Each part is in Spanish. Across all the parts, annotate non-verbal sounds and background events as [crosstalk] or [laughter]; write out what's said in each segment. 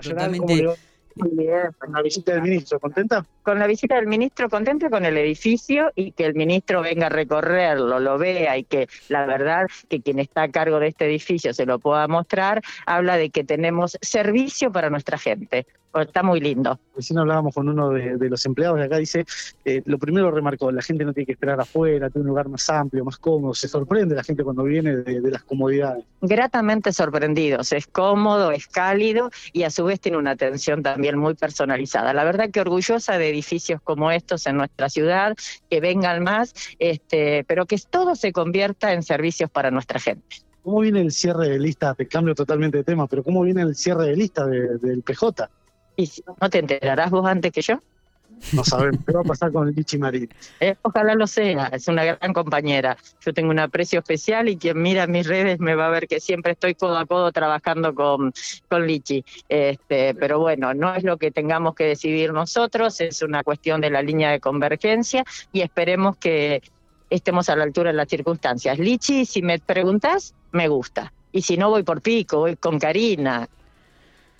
totalmente con la visita del ministro, ¿contenta? Con la visita del ministro, contenta con el edificio y que el ministro venga a recorrerlo, lo vea y que la verdad que quien está a cargo de este edificio se lo pueda mostrar, habla de que tenemos servicio para nuestra gente. Está muy lindo. Recién hablábamos con uno de, los empleados de acá, dice, eh, lo primero remarcó, la gente no tiene que esperar afuera, tiene un lugar más amplio, más cómodo, se sorprende la gente cuando viene de, de las comodidades. Gratamente sorprendidos, es cómodo, es cálido y a su vez tiene una atención también muy personalizada. La verdad que orgullosa de edificios como estos en nuestra ciudad, que vengan más, este, pero que todo se convierta en servicios para nuestra gente. ¿Cómo viene el cierre de lista? Te cambio totalmente de tema, pero ¿cómo viene el cierre de lista del PJ? ¿Y no te enterarás vos antes que yo? No sabemos qué va a pasar con Lichi Marín. Eh, ojalá lo sea, es una gran compañera. Yo tengo un aprecio especial y quien mira mis redes me va a ver que siempre estoy codo a codo trabajando con, con Lichi. Este, pero bueno, no es lo que tengamos que decidir nosotros, es una cuestión de la línea de convergencia y esperemos que estemos a la altura de las circunstancias. Lichi, si me preguntas, me gusta. Y si no, voy por pico, voy con Karina.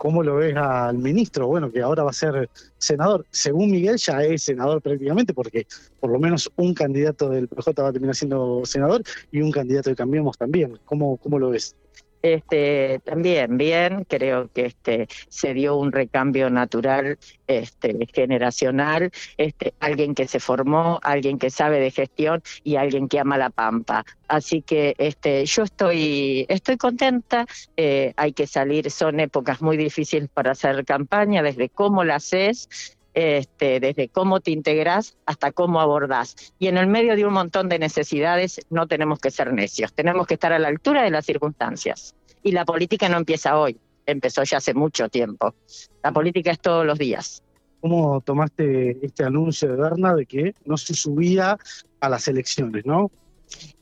¿Cómo lo ves al ministro? Bueno, que ahora va a ser senador. Según Miguel, ya es senador prácticamente, porque por lo menos un candidato del PJ va a terminar siendo senador y un candidato de Cambiemos también. ¿Cómo, cómo lo ves? Este, también bien, creo que este, se dio un recambio natural este, generacional, este, alguien que se formó, alguien que sabe de gestión y alguien que ama la pampa. Así que este, yo estoy, estoy contenta, eh, hay que salir, son épocas muy difíciles para hacer campaña, desde cómo la haces, este, desde cómo te integras hasta cómo abordás. Y en el medio de un montón de necesidades no tenemos que ser necios, tenemos que estar a la altura de las circunstancias. Y la política no empieza hoy, empezó ya hace mucho tiempo. La política es todos los días. ¿Cómo tomaste este anuncio de Berna de que no se subía a las elecciones, no?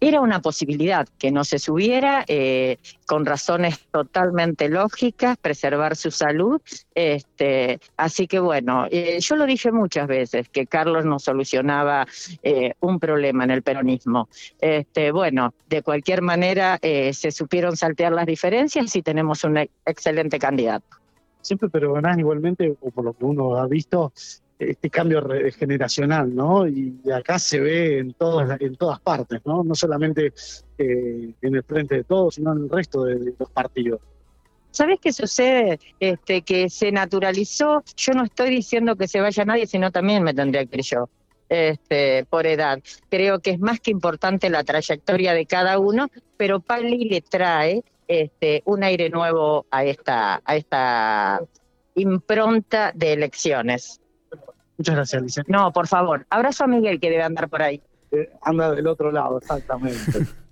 Era una posibilidad que no se subiera, eh, con razones totalmente lógicas, preservar su salud. Este, así que bueno, eh, yo lo dije muchas veces, que Carlos no solucionaba eh, un problema en el peronismo. Este, bueno, de cualquier manera se supieron saltear las diferencias y tenemos un excelente candidato. Siempre pero ganás igualmente, o por lo que uno ha visto, este cambio generacional, ¿no? Y acá se ve en, todas en todas partes, ¿no? No solamente eh, en el frente de todos, sino en el resto de, los partidos. ¿Sabes qué sucede? Este, que se naturalizó, yo no estoy diciendo que se vaya nadie, sino también me tendría que ir yo. Este, por edad. Creo que es más que importante la trayectoria de cada uno, pero Pali le trae este, un aire nuevo a esta, a esta impronta de elecciones. Muchas gracias, Alicia. No, por favor. Abrazo a Miguel que debe andar por ahí. Eh, anda del otro lado, exactamente. [laughs]